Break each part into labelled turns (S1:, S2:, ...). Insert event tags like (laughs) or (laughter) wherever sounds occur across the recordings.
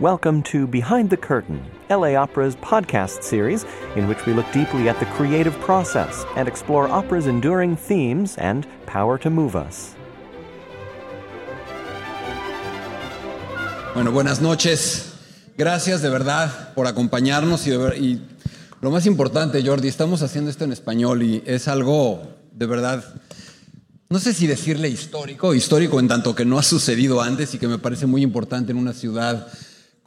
S1: Welcome to Behind the Curtain, LA Opera's podcast series, in which we look deeply at the creative process and explore opera's enduring themes and power to move us.
S2: Bueno, buenas noches. Gracias de verdad por acompañarnos y, ver- y lo más importante, Jordi, estamos haciendo esto en español y es algo de verdad, no sé si decirle histórico, histórico en tanto que no ha sucedido antes y que me parece muy importante en una ciudad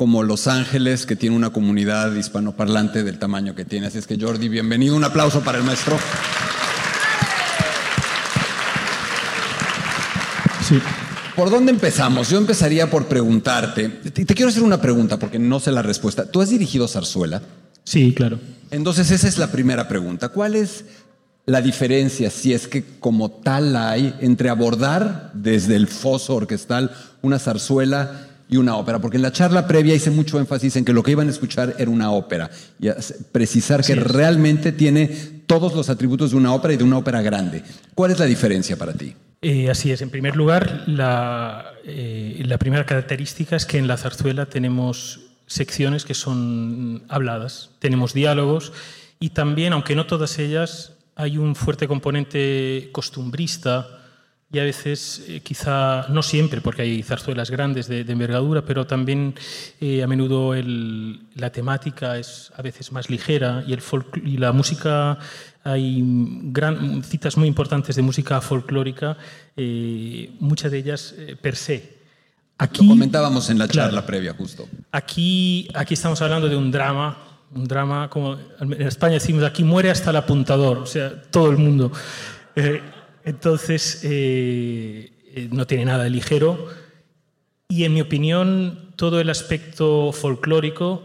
S2: como Los Ángeles, que tiene una comunidad hispanoparlante del tamaño que tiene. Así es que Jordi, bienvenido. Un aplauso para el maestro.
S3: Sí.
S2: ¿Por dónde empezamos? Yo empezaría por preguntarte. Te, te quiero hacer una pregunta porque no sé la respuesta. ¿Tú has dirigido zarzuela?
S3: Sí, claro.
S2: Entonces esa es la primera pregunta. ¿Cuál es la diferencia, si es que como tal la hay, entre abordar desde el foso orquestal una zarzuela y una ópera? Porque en la charla previa hice mucho énfasis en que lo que iban a escuchar era una ópera y precisar que realmente tiene todos los atributos de una ópera y de una ópera grande. ¿Cuál es la diferencia para ti?
S3: Eh, así es. En primer lugar, la, eh, la primera característica es que en la zarzuela tenemos secciones que son habladas, tenemos diálogos y también, aunque no todas ellas, hay un fuerte componente costumbrista y a veces, eh, quizá, no siempre, porque hay zarzuelas grandes de, de envergadura, pero también eh, a menudo el- la temática es a veces más ligera y, el folk- y la música, hay gran, citas muy importantes de música folclórica, eh, muchas de ellas eh, per se.
S2: Lo comentábamos en la
S3: Claro.
S2: charla previa justo.
S3: Aquí, aquí estamos hablando de un drama, un drama como en España decimos aquí muere hasta el apuntador, o sea, todo el mundo. Entonces, eh, eh, no tiene nada de ligero. Y en mi opinión, todo el aspecto folclórico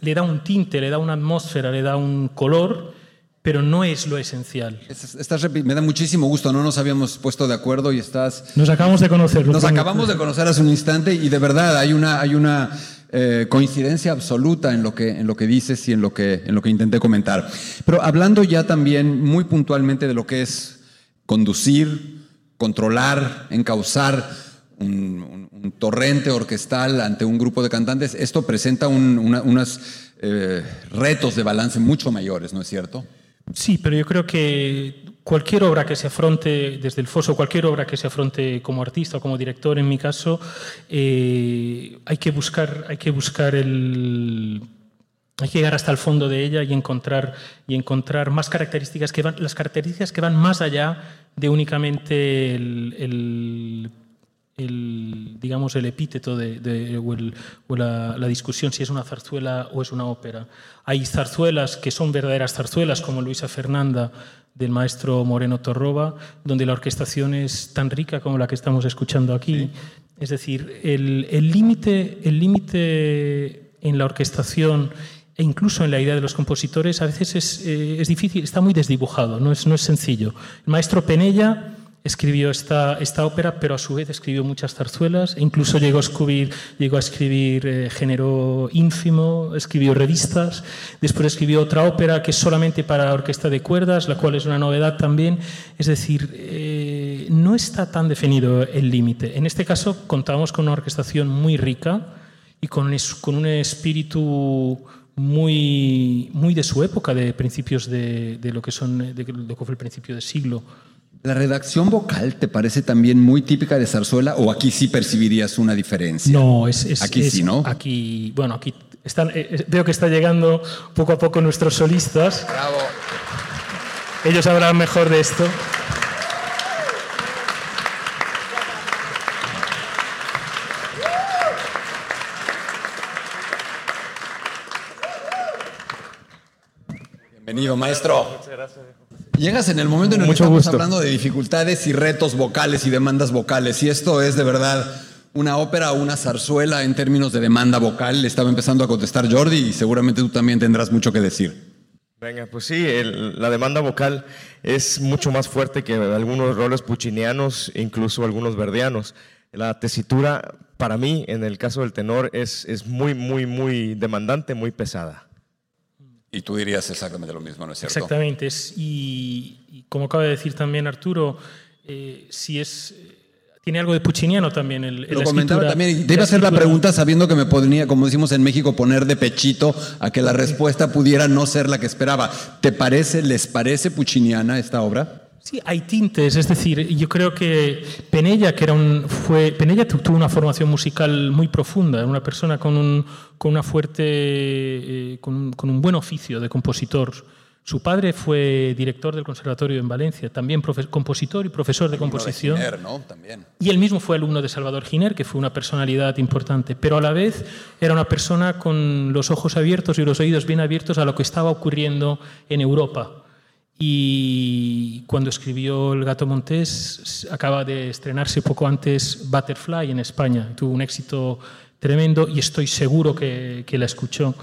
S3: le da un tinte, le da una atmósfera, le da un color, pero no es lo esencial.
S2: Estás me da muchísimo gusto, no nos habíamos puesto de acuerdo y estás...
S3: Nos acabamos de conocer.
S2: Nos acabamos de conocer hace un instante y de verdad hay una, hay una eh, coincidencia absoluta en lo, que, en lo que dices y en lo que, en lo que intenté comentar. Pero hablando ya también muy puntualmente de lo que es conducir, controlar, encauzar un, torrente orquestal ante un grupo de cantantes, esto presenta unos eh, retos de balance mucho mayores, ¿no es cierto?
S3: Sí, pero yo creo que cualquier obra que se afronte desde el foso, cualquier obra que se afronte como artista o como director, en mi caso, eh, hay que buscar, hay que buscar el, hay que llegar hasta el fondo de ella y encontrar y encontrar más características que van, las características que van más allá de únicamente el, el- el, digamos el epíteto de, de- o, el- o la, la discusión si es una zarzuela o es una ópera. Hay zarzuelas que son verdaderas zarzuelas, como Luisa Fernanda del maestro Moreno Torroba, donde la orquestación es tan rica como la que estamos escuchando aquí. Es decir, el el límite el límite en la orquestación e incluso en la idea de los compositores a veces es, eh, es difícil, está muy desdibujado, no es, no es sencillo. El maestro Penella escribió esta, esta ópera, pero a su vez escribió muchas zarzuelas, e incluso llegó a escribir, llegó a escribir eh, género ínfimo, escribió revistas, después escribió otra ópera que es solamente para orquesta de cuerdas, la cual es una novedad también. Es decir, eh, no está tan definido el límite. En este caso contamos con una orquestación muy rica y con, es- con un espíritu muy, muy de su época, de principios de, de lo que son de lo que fue el principio de siglo.
S2: ¿La redacción vocal te parece también muy típica de zarzuela o aquí sí percibirías una diferencia?
S3: No, es, es-
S2: Aquí
S3: es-
S2: sí, ¿no?
S3: Aquí, bueno, aquí están, eh, eh, veo que está llegando poco a poco nuestros solistas.
S2: Bravo.
S3: Ellos hablarán mejor de esto.
S2: Bienvenido, maestro. Llegas en el momento en el que estamos
S3: gusto.
S2: hablando de dificultades y retos vocales y demandas vocales. Y esto es de verdad una ópera o una zarzuela en términos de demanda vocal. Le estaba empezando a contestar Jordi y seguramente tú también tendrás mucho que decir.
S4: Venga, pues sí, el- la demanda vocal es mucho más fuerte que algunos roles puccinianos, incluso algunos verdianos. La tesitura, para mí, en el caso del tenor, es, es muy, muy, muy demandante, muy pesada.
S2: Y tú dirías exactamente lo mismo, ¿no es cierto?
S3: Exactamente. Es, y, y como acaba de decir también Arturo, eh, si es, Tiene algo de pucciniano también. El,
S2: Lo comentaba también. A hacer la pregunta sabiendo que me podría, como decimos en México, poner de pechito a que la respuesta pudiera no ser la que esperaba. ¿Te parece, les parece pucciniana esta obra?
S3: Sí, hay tintes, es decir, yo creo que Penella, que era un, fue, Penella tuvo una formación musical muy profunda, era una persona con un, con una fuerte, eh, con, con un buen oficio de compositor su padre fue director del conservatorio en Valencia, también compositor y profesor de composición.
S2: De Giner, ¿no? también.
S3: Y él mismo fue alumno de Salvador Giner, que fue una personalidad importante, pero a la vez era una persona con los ojos abiertos y los oídos bien abiertos a lo que estaba ocurriendo en Europa. Y cuando escribió El gato montés, acaba de estrenarse poco antes Butterfly en España. Tuvo un éxito tremendo y estoy seguro que, que la escuchó.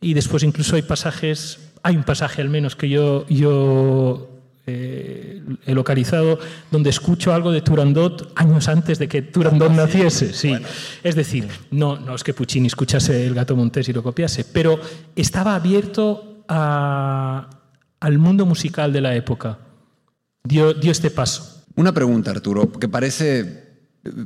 S3: Y después incluso hay pasajes hay un pasaje al menos que yo, yo eh, he localizado donde escucho algo de Turandot años antes de que Turandot ah, naciese. Sí. Es decir, no, no es que Puccini escuchase El gato montés y lo copiase, pero estaba abierto al mundo musical de la época. Dio, este paso.
S2: Una pregunta, Arturo, que parece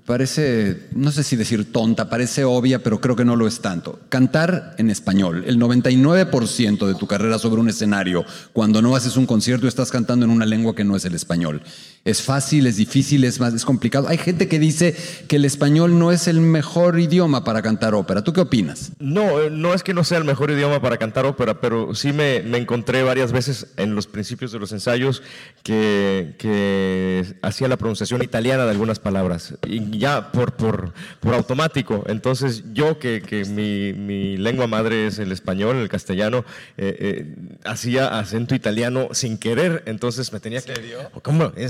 S2: parece, no sé si decir tonta, parece obvia, pero creo que no lo es tanto. Cantar en español. El 99% de tu carrera sobre un escenario, cuando no haces un concierto, estás cantando en una lengua que no es el español. Es fácil, es difícil, es más, es complicado. Hay gente que dice que el español no es el mejor idioma para cantar ópera. ¿Tú qué opinas?
S4: No, eh, no es que no sea el mejor idioma para cantar ópera, pero sí me, encontré varias veces en los principios de los ensayos que, hacía la pronunciación italiana de algunas palabras ya por, por, por automático. Entonces yo, que, que mi, mi, lengua madre es el español, el castellano, eh, eh, hacía acento italiano sin querer, entonces me tenía que... ¿Cómo? (laughs)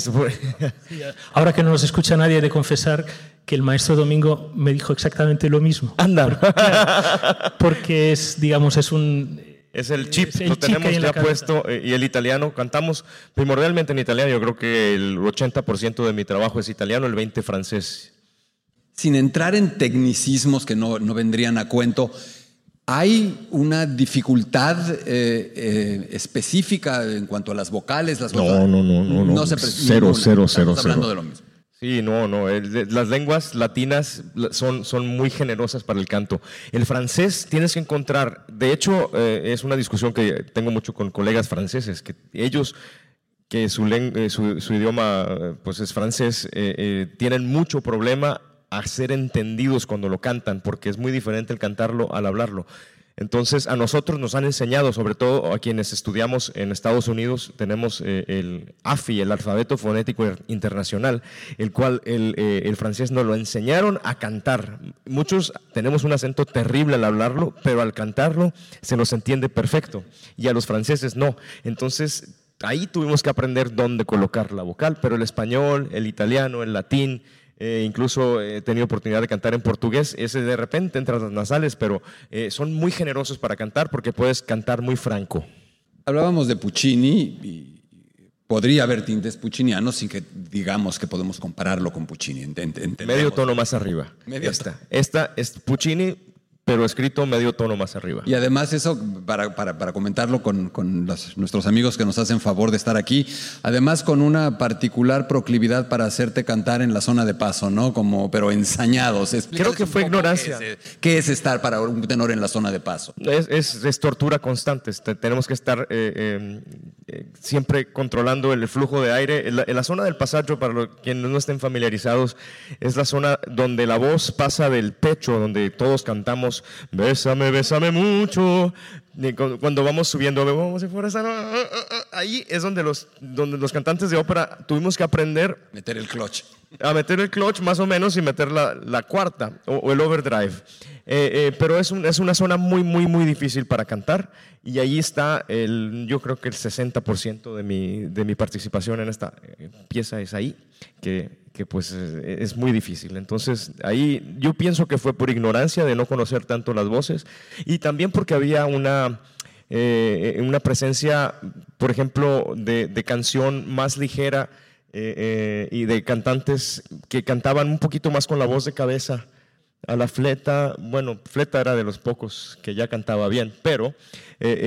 S4: (laughs)
S3: Ahora que no nos escucha nadie de confesar que el maestro Domingo me dijo exactamente lo mismo.
S4: Anda.
S3: Porque, (laughs) es, digamos, es un
S4: es el chip, lo tenemos ya puesto eh, y el italiano, cantamos primordialmente en italiano, yo creo que el 80% de mi trabajo es italiano, el 20% francés.
S2: Sin entrar en tecnicismos que no, no vendrían a cuento, ¿hay una dificultad eh, eh, específica en cuanto a las vocales? Las
S4: no, no, no, no, no, cero, cero, cero,
S2: hablando de lo mismo.
S4: Sí, no, no. las lenguas latinas son, son muy generosas para el canto. El francés tienes que encontrar, de hecho, eh, es una discusión que tengo mucho con colegas franceses, que ellos que su, eh, su, idioma pues es francés, eh, tienen mucho problema a ser entendidos cuando lo cantan, porque es muy diferente el cantarlo al hablarlo. Entonces, a nosotros nos han enseñado, sobre todo a quienes estudiamos en Estados Unidos, tenemos eh, el AFI, el Alfabeto Fonético Internacional, el cual eh, el, francés nos lo enseñaron a cantar. Muchos tenemos un acento terrible al hablarlo, pero al cantarlo se nos entiende perfecto, y a los franceses no. Entonces, ahí tuvimos que aprender dónde colocar la vocal, pero el español, el italiano, el latín, eh, incluso he tenido oportunidad de cantar en portugués. Ese de repente entra las nasales, pero eh, son muy generosos para cantar porque puedes cantar muy franco.
S2: Hablábamos de Puccini y podría haber tintes puccinianos sin que digamos que podemos compararlo con Puccini.
S4: Medio tono más arriba. Medio esta. Esta es Puccini pero escrito medio tono más arriba.
S2: Y además eso, para, para, comentarlo con, con nuestros amigos que nos hacen favor de estar aquí, además con una particular proclividad para hacerte cantar en la zona de paso, ¿no? Como, pero ensañados.
S4: Creo que fue ignorancia.
S2: Qué es, estar para un tenor en la zona de paso?
S4: Es, es, tortura constante. Tenemos que estar eh, em, eh, siempre controlando el flujo de aire. En la, zona del pasaje, para quienes no estén familiarizados, es la zona donde la voz pasa del pecho, donde todos cantamos bésame, bésame mucho. Cuando vamos subiendo, vamos ahí es donde los, donde los cantantes de ópera tuvimos que aprender.
S2: Meter el clutch.
S4: A meter el clutch más o menos y meter la, la cuarta o, el overdrive. Eh, eh, pero es, es, una zona muy, muy, muy difícil para cantar y ahí está, el, yo creo que el 60% de mi, de mi participación en esta eh, pieza es ahí, que que pues es muy difícil. Entonces ahí yo pienso que fue por ignorancia de no conocer tanto las voces y también porque había una, una presencia, por ejemplo, de, canción más ligera eh, eh, y de cantantes que cantaban un poquito más con la voz de cabeza. A la fleta, bueno, fleta era de los pocos que ya cantaba bien, pero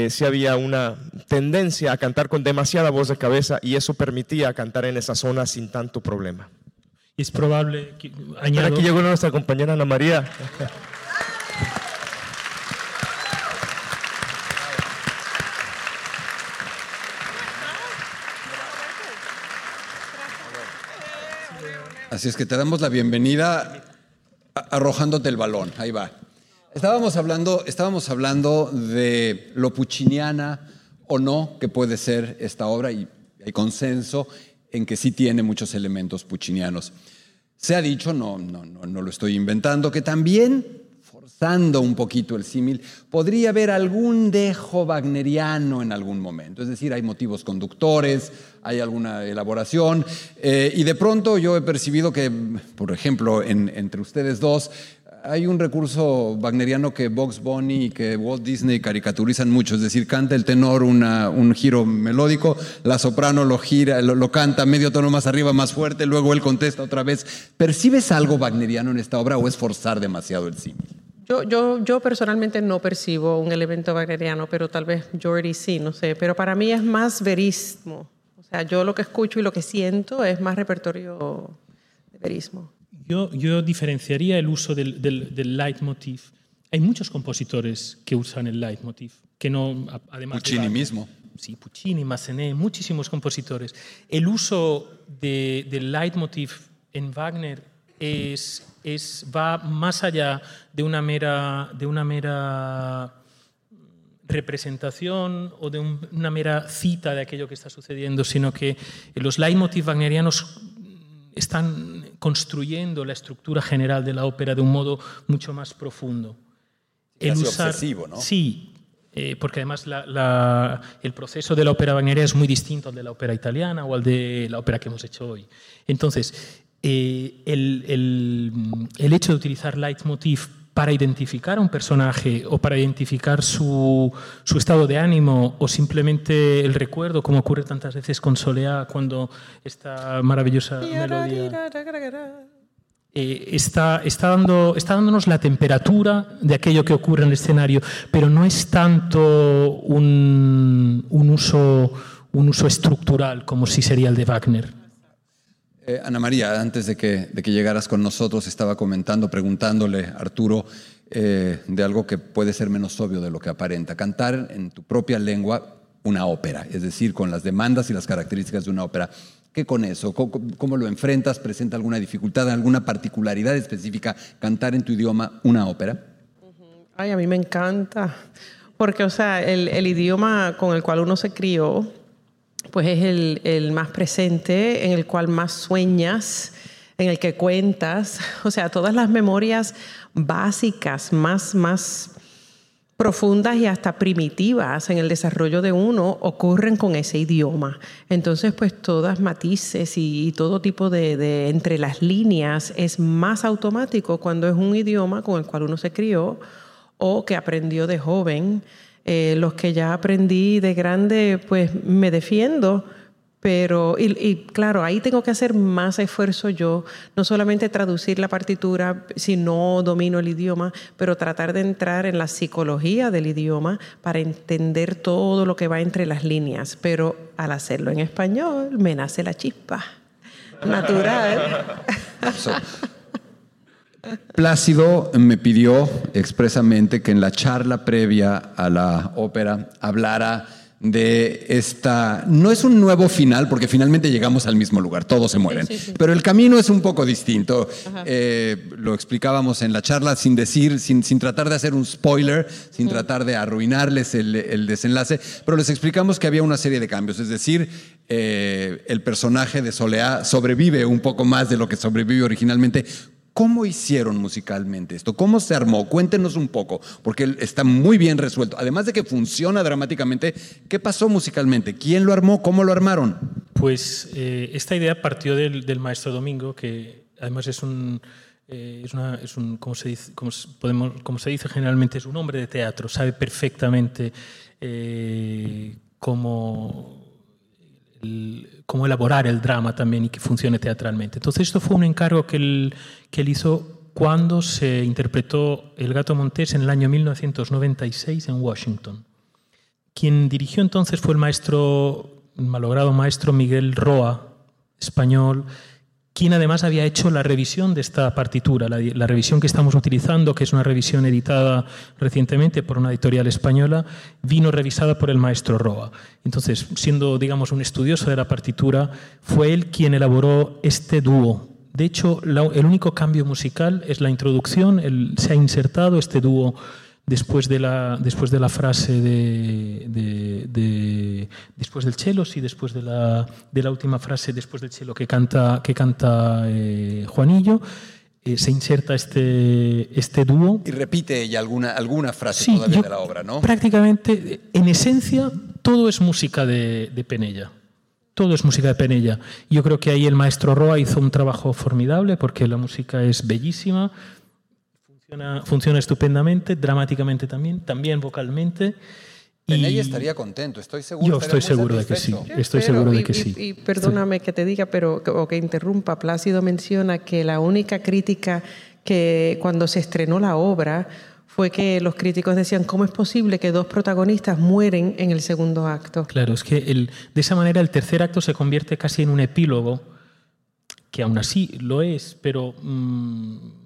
S4: sí había una tendencia a cantar con demasiada voz de cabeza y eso permitía cantar en esa zona sin tanto problema.
S3: Es probable que
S4: añado... Aquí llegó nuestra compañera Ana María. (laughs)
S2: Así es que te damos la bienvenida arrojándote el balón. Ahí va. Estábamos hablando, estábamos hablando de lo pucciniana o no que puede ser esta obra y hay consenso en que sí tiene muchos elementos puccinianos. Se ha dicho, no, no, no, no lo estoy inventando, que también, forzando un poquito el símil, podría haber algún dejo wagneriano en algún momento. Es decir, hay motivos conductores, hay alguna elaboración, eh, y de pronto yo he percibido que, por ejemplo, entre ustedes dos, hay un recurso wagneriano que Box Bunny y que Walt Disney caricaturizan mucho, es decir, canta el tenor un giro melódico, la soprano lo gira, lo, canta medio tono más arriba, más fuerte, luego él contesta otra vez. ¿Percibes algo wagneriano en esta obra o es forzar demasiado el símil?
S5: Yo, yo, yo personalmente no percibo un elemento wagneriano, pero tal vez Jordi sí, no sé. Pero para mí es más verismo. O sea, yo lo que escucho y lo que siento es más repertorio de verismo.
S3: Yo, yo diferenciaría el uso del, del, leitmotiv. Hay muchos compositores que usan el leitmotiv, que no, además...
S2: Puccini mismo.
S3: Sí, Puccini, Massenet, muchísimos compositores. El uso de, del leitmotiv en Wagner es, es, va más allá de una mera, de una mera representación o de una mera cita de aquello que está sucediendo, sino que los leitmotiv wagnerianos están construyendo la estructura general de la ópera de un modo mucho más profundo.
S2: El usar, obsesivo, ¿no?
S3: Sí, eh, porque además el proceso de la ópera wagneriana es muy distinto al de la ópera italiana o al de la ópera que hemos hecho hoy. Entonces, eh, el, el, el, hecho de utilizar leitmotiv para identificar a un personaje o para identificar su, su, estado de ánimo o simplemente el recuerdo, como ocurre tantas veces con Soleá cuando esta maravillosa melodía eh, está, está, dando, está dándonos la temperatura de aquello que ocurre en el escenario, pero no es tanto un, un uso, un uso estructural como si sería el de Wagner.
S2: Eh, Ana María, antes de que, de que, llegaras con nosotros, estaba comentando, preguntándole a Arturo eh, de algo que puede ser menos obvio de lo que aparenta. Cantar en tu propia lengua una ópera, es decir, con las demandas y las características de una ópera. ¿Qué con eso? ¿Cómo, lo enfrentas? ¿Presenta alguna dificultad, alguna particularidad específica cantar en tu idioma una ópera?
S5: Ay, a mí me encanta. Porque, o sea, el, el idioma con el cual uno se crió, pues es el, más presente, en el cual más sueñas, en el que cuentas. (laughs) O sea, todas las memorias básicas, más, más profundas y hasta primitivas en el desarrollo de uno ocurren con ese idioma. Entonces, pues todas matices y, todo tipo de, de, entre las líneas es más automático cuando es un idioma con el cual uno se crió o que aprendió de joven eh, los que ya aprendí de grande, pues me defiendo. Pero, y, claro, ahí tengo que hacer más esfuerzo yo, no solamente traducir la partitura si no domino el idioma, pero tratar de entrar en la psicología del idioma para entender todo lo que va entre las líneas. Pero al hacerlo en español, me nace la chispa natural. (laughs)
S2: Plácido me pidió expresamente que en la charla previa a la ópera hablara de esta... No es un nuevo final, porque finalmente llegamos al mismo lugar, todos se mueren, pero el camino es un poco distinto. Eh, lo explicábamos en la charla sin decir, sin, sin tratar de hacer un spoiler, sin tratar de arruinarles el, desenlace, pero les explicamos que había una serie de cambios, es decir, eh, el personaje de Soleá sobrevive un poco más de lo que sobrevive originalmente ¿Cómo hicieron musicalmente esto? ¿Cómo se armó? Cuéntenos un poco, porque está muy bien resuelto. Además de que funciona dramáticamente, ¿qué pasó musicalmente? ¿Quién lo armó? ¿Cómo lo armaron?
S3: Pues eh, esta idea partió del, maestro Domingo, que además es un, eh, es, un como se, dice, podemos, como se dice generalmente, es un hombre de teatro, sabe perfectamente eh, cómo cómo elaborar el drama también y que funcione teatralmente. Entonces esto fue un encargo que él, que él hizo cuando se interpretó El gato montés en el año 1996 en Washington. Quien dirigió entonces fue el maestro, el malogrado maestro Miguel Roa, español, quien además había hecho la revisión de esta partitura, la, la, revisión que estamos utilizando, que es una revisión editada recientemente por una editorial española, vino revisada por el maestro Roa. Entonces, siendo, digamos, un estudioso de la partitura, fue él quien elaboró este dúo. De hecho, la, el único cambio musical es la introducción, el, se ha insertado este dúo después de la, después de la frase de, de, de después del cello, sí, después de la, de la última frase después del cello que canta, que canta eh, Juanillo, eh, se inserta este, este dúo.
S2: Y repite ella alguna, alguna frase sí, todavía de la obra, ¿no?
S3: Prácticamente, en esencia, todo es música de, de Penella. Todo es música de Penella. Yo creo que ahí el maestro Roa hizo un trabajo formidable porque la música es bellísima, Funciona, funciona, estupendamente, dramáticamente también, también vocalmente.
S2: Penella y estaría contento, estoy seguro.
S3: Yo estoy seguro de que sí. Estoy
S5: pero,
S3: seguro
S5: y,
S3: de que sí.
S5: Y, y perdóname sí. que te diga, pero o que interrumpa. Plácido menciona que la única crítica que cuando se estrenó la obra fue que los críticos decían cómo es posible que dos protagonistas mueren en el segundo acto.
S3: Claro, es que el, de esa manera el tercer acto se convierte casi en un epílogo, que aún así lo es, pero mmm,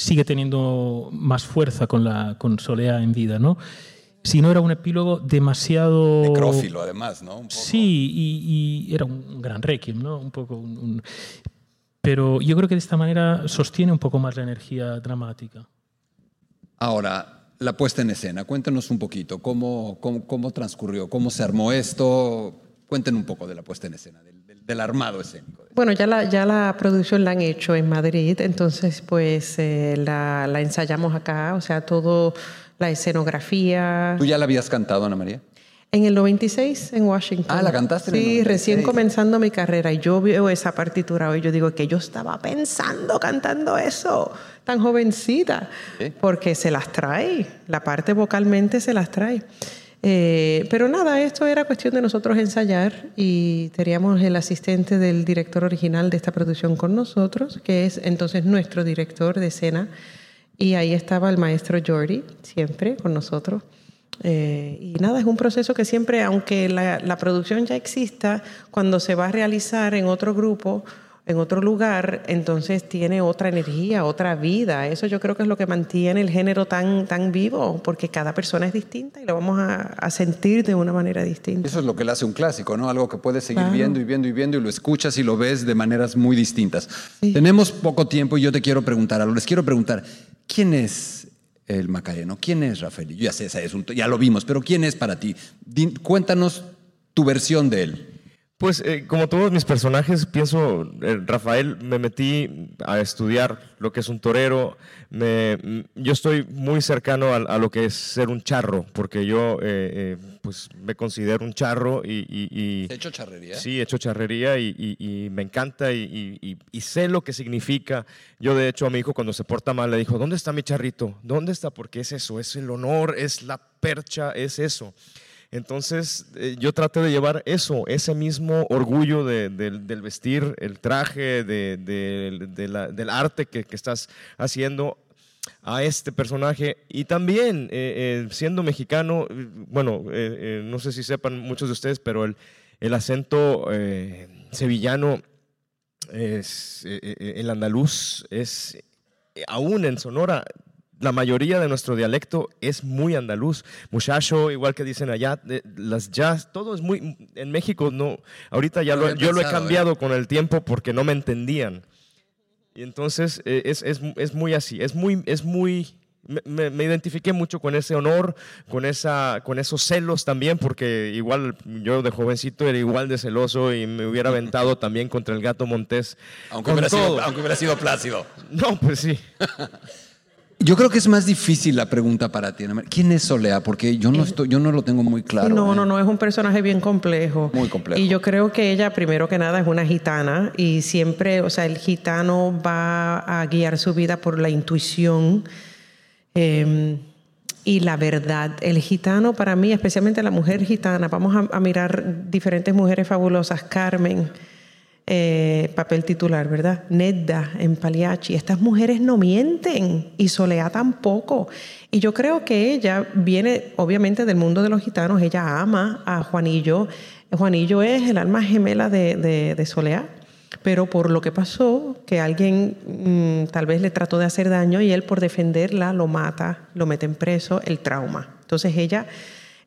S3: sigue teniendo más fuerza con, la, con Solea en vida, ¿no? Si no era un epílogo demasiado...
S2: Necrófilo, además, ¿no?
S3: Sí, y, y, era un gran requiem, ¿no? Un poco... Un, un... Pero yo creo que de esta manera sostiene un poco más la energía dramática.
S2: Ahora, la puesta en escena, cuéntanos un poquito, ¿cómo, cómo, cómo transcurrió? ¿Cómo se armó esto? Cuéntenos un poco de la puesta en escena, del, del, armado escénico.
S5: Bueno, ya la, ya la producción la han hecho en Madrid, entonces pues eh, la, la, ensayamos acá, o sea, todo la escenografía.
S2: ¿Tú ya la habías cantado, Ana María?
S5: En el 96 en Washington.
S2: Ah, la cantaste.
S5: Sí,
S2: en el 96.
S5: recién comenzando mi carrera y yo veo esa partitura hoy, yo digo que yo estaba pensando cantando eso, tan jovencita, ¿Sí? porque se las trae, la parte vocalmente se las trae. Eh, pero nada, esto era cuestión de nosotros ensayar y teníamos el asistente del director original de esta producción con nosotros, que es entonces nuestro director de escena, y ahí estaba el maestro Jordi, siempre con nosotros. Eh, y nada, es un proceso que siempre, aunque la, la, producción ya exista, cuando se va a realizar en otro grupo, en otro lugar, entonces tiene otra energía, otra vida. Eso yo creo que es lo que mantiene el género tan, tan vivo, porque cada persona es distinta y lo vamos a, a sentir de una manera distinta.
S2: Eso es lo que le hace un clásico, ¿no? Algo que puedes seguir claro. viendo y viendo y viendo y lo escuchas y lo ves de maneras muy distintas. Sí. Tenemos poco tiempo y yo te quiero preguntar algo. Les quiero preguntar, ¿quién es el Macareno? ¿Quién es Rafael? Yo ya sé, ya lo vimos, pero ¿quién es para ti? Cuéntanos tu versión de él.
S4: Pues eh, como todos mis personajes, pienso, eh, Rafael, me metí a estudiar lo que es un torero. Me, yo estoy muy cercano a, a, lo que es ser un charro, porque yo eh, pues me considero un charro y... y, y
S2: ¿He hecho charrería?
S4: Sí, he hecho charrería y, y me encanta y, sé lo que significa. Yo de hecho a mi hijo cuando se porta mal le dijo, ¿dónde está mi charrito? ¿Dónde está? Porque es eso, es el honor, es la percha, es eso. Entonces eh, yo traté de llevar eso, ese mismo orgullo de, de, del vestir, el traje, del arte que, estás haciendo a este personaje. Y también eh, eh, siendo mexicano, bueno, no sé si sepan muchos de ustedes, pero el, el acento sevillano, es, el andaluz es, aún en Sonora, la mayoría de nuestro dialecto es muy andaluz. Muchacho, igual que dicen allá, las jazz, todo es muy. En México, no. Ahorita ya lo, yo pensado, lo he cambiado eh. con el tiempo porque no me entendían. Y entonces eh, es, es, es, muy así. Es muy. Es muy me, me, identifiqué mucho con ese honor, con, esa, con esos celos también, porque igual yo de jovencito era igual de celoso y me hubiera (laughs) aventado también contra el gato Montés.
S2: Aunque, hubiera sido, aunque hubiera sido plácido.
S4: No, pues sí. (laughs)
S2: Yo creo que es más difícil la pregunta para ti. ¿Quién es Solea? Porque yo no, estoy, yo no lo tengo muy claro.
S5: No,
S2: ¿eh?
S5: no, no, es un personaje bien complejo.
S2: Muy complejo.
S5: Y yo creo que ella, primero que nada, es una gitana y siempre, o sea, el gitano va a guiar su vida por la intuición eh, y la verdad. El gitano, para mí, especialmente la mujer gitana, vamos a, a mirar diferentes mujeres fabulosas. Carmen eh, papel titular, ¿verdad? Nedda en Pagliacci. Estas mujeres no mienten y Soleá tampoco. Y yo creo que ella viene, obviamente, del mundo de los gitanos. Ella ama a Juanillo. Juanillo es el alma gemela de, de, de Soleá. pero por lo que pasó, que alguien mm, tal vez le trató de hacer daño y él por defenderla lo mata, lo mete en preso, el trauma. Entonces ella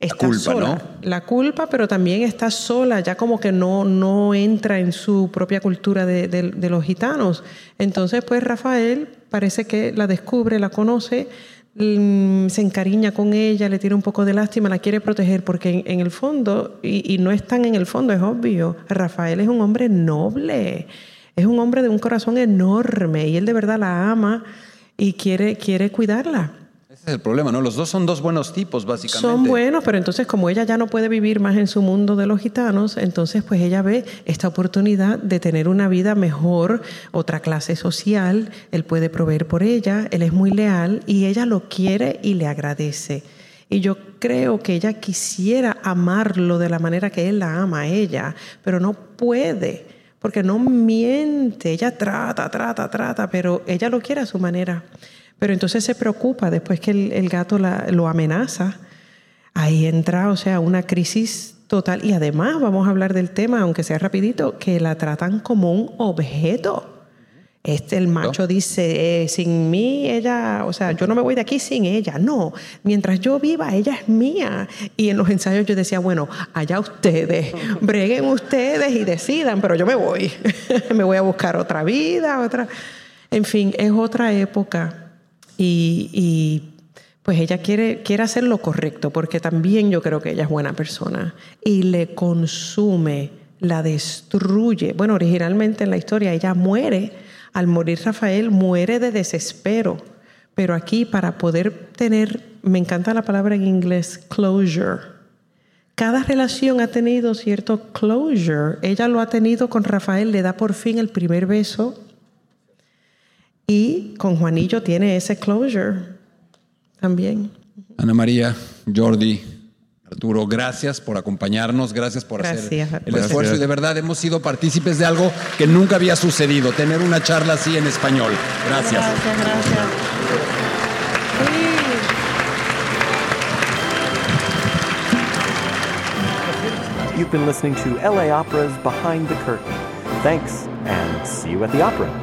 S5: está
S2: culpa,
S5: sola.
S2: ¿no?
S5: La culpa, pero también está sola, ya como que no, no entra en su propia cultura de, de- de los gitanos. Entonces, pues Rafael parece que la descubre, la conoce, mm, se encariña con ella, le tiene un poco de lástima, la quiere proteger, porque en, en el fondo, y, y no es tan en el fondo, es obvio, Rafael es un hombre noble, es un hombre de un corazón enorme, y él de verdad la ama y quiere, quiere cuidarla.
S2: Ese es el problema, ¿no? Los dos son dos buenos tipos, básicamente.
S5: Son buenos, pero entonces como ella ya no puede vivir más en su mundo de los gitanos, entonces pues ella ve esta oportunidad de tener una vida mejor, otra clase social, él puede proveer por ella, él es muy leal y ella lo quiere y le agradece. Y yo creo que ella quisiera amarlo de la manera que él la ama a ella, pero no puede, porque no miente, ella trata, trata, trata, pero ella lo quiere a su manera. Pero entonces se preocupa después que el, el gato la- lo amenaza. Ahí entra, o sea, una crisis total. Y además vamos a hablar del tema, aunque sea rapidito, que la tratan como un objeto. Este, el macho dice, eh, sin mí, ella, o sea, yo no me voy de aquí sin ella. No, mientras yo viva, ella es mía. Y en los ensayos yo decía, bueno, allá ustedes, (laughs) breguen ustedes y decidan, pero yo me voy. (laughs) me voy a buscar otra vida, otra... En fin, es otra época. Y, pues ella quiere, quiere hacer lo correcto, porque también yo creo que ella es buena persona. Y le consume, la destruye. Bueno, originalmente en la historia ella muere. Al morir Rafael, muere de desespero. Pero aquí, para poder tener, me encanta la palabra en inglés, closure. Cada relación ha tenido cierto closure. Ella lo ha tenido con Rafael, le da por fin el primer beso. Y con Juanillo tiene ese closure también.
S2: Ana María, Jordi, Arturo, gracias por acompañarnos, gracias por
S5: Gracias,
S2: hacer el esfuerzo y de verdad hemos sido partícipes de algo que nunca había sucedido, tener una charla así en español. Gracias.
S5: gracias.
S1: You've been listening to LA Opera's Behind the Curtain. Thanks, and see you at the opera.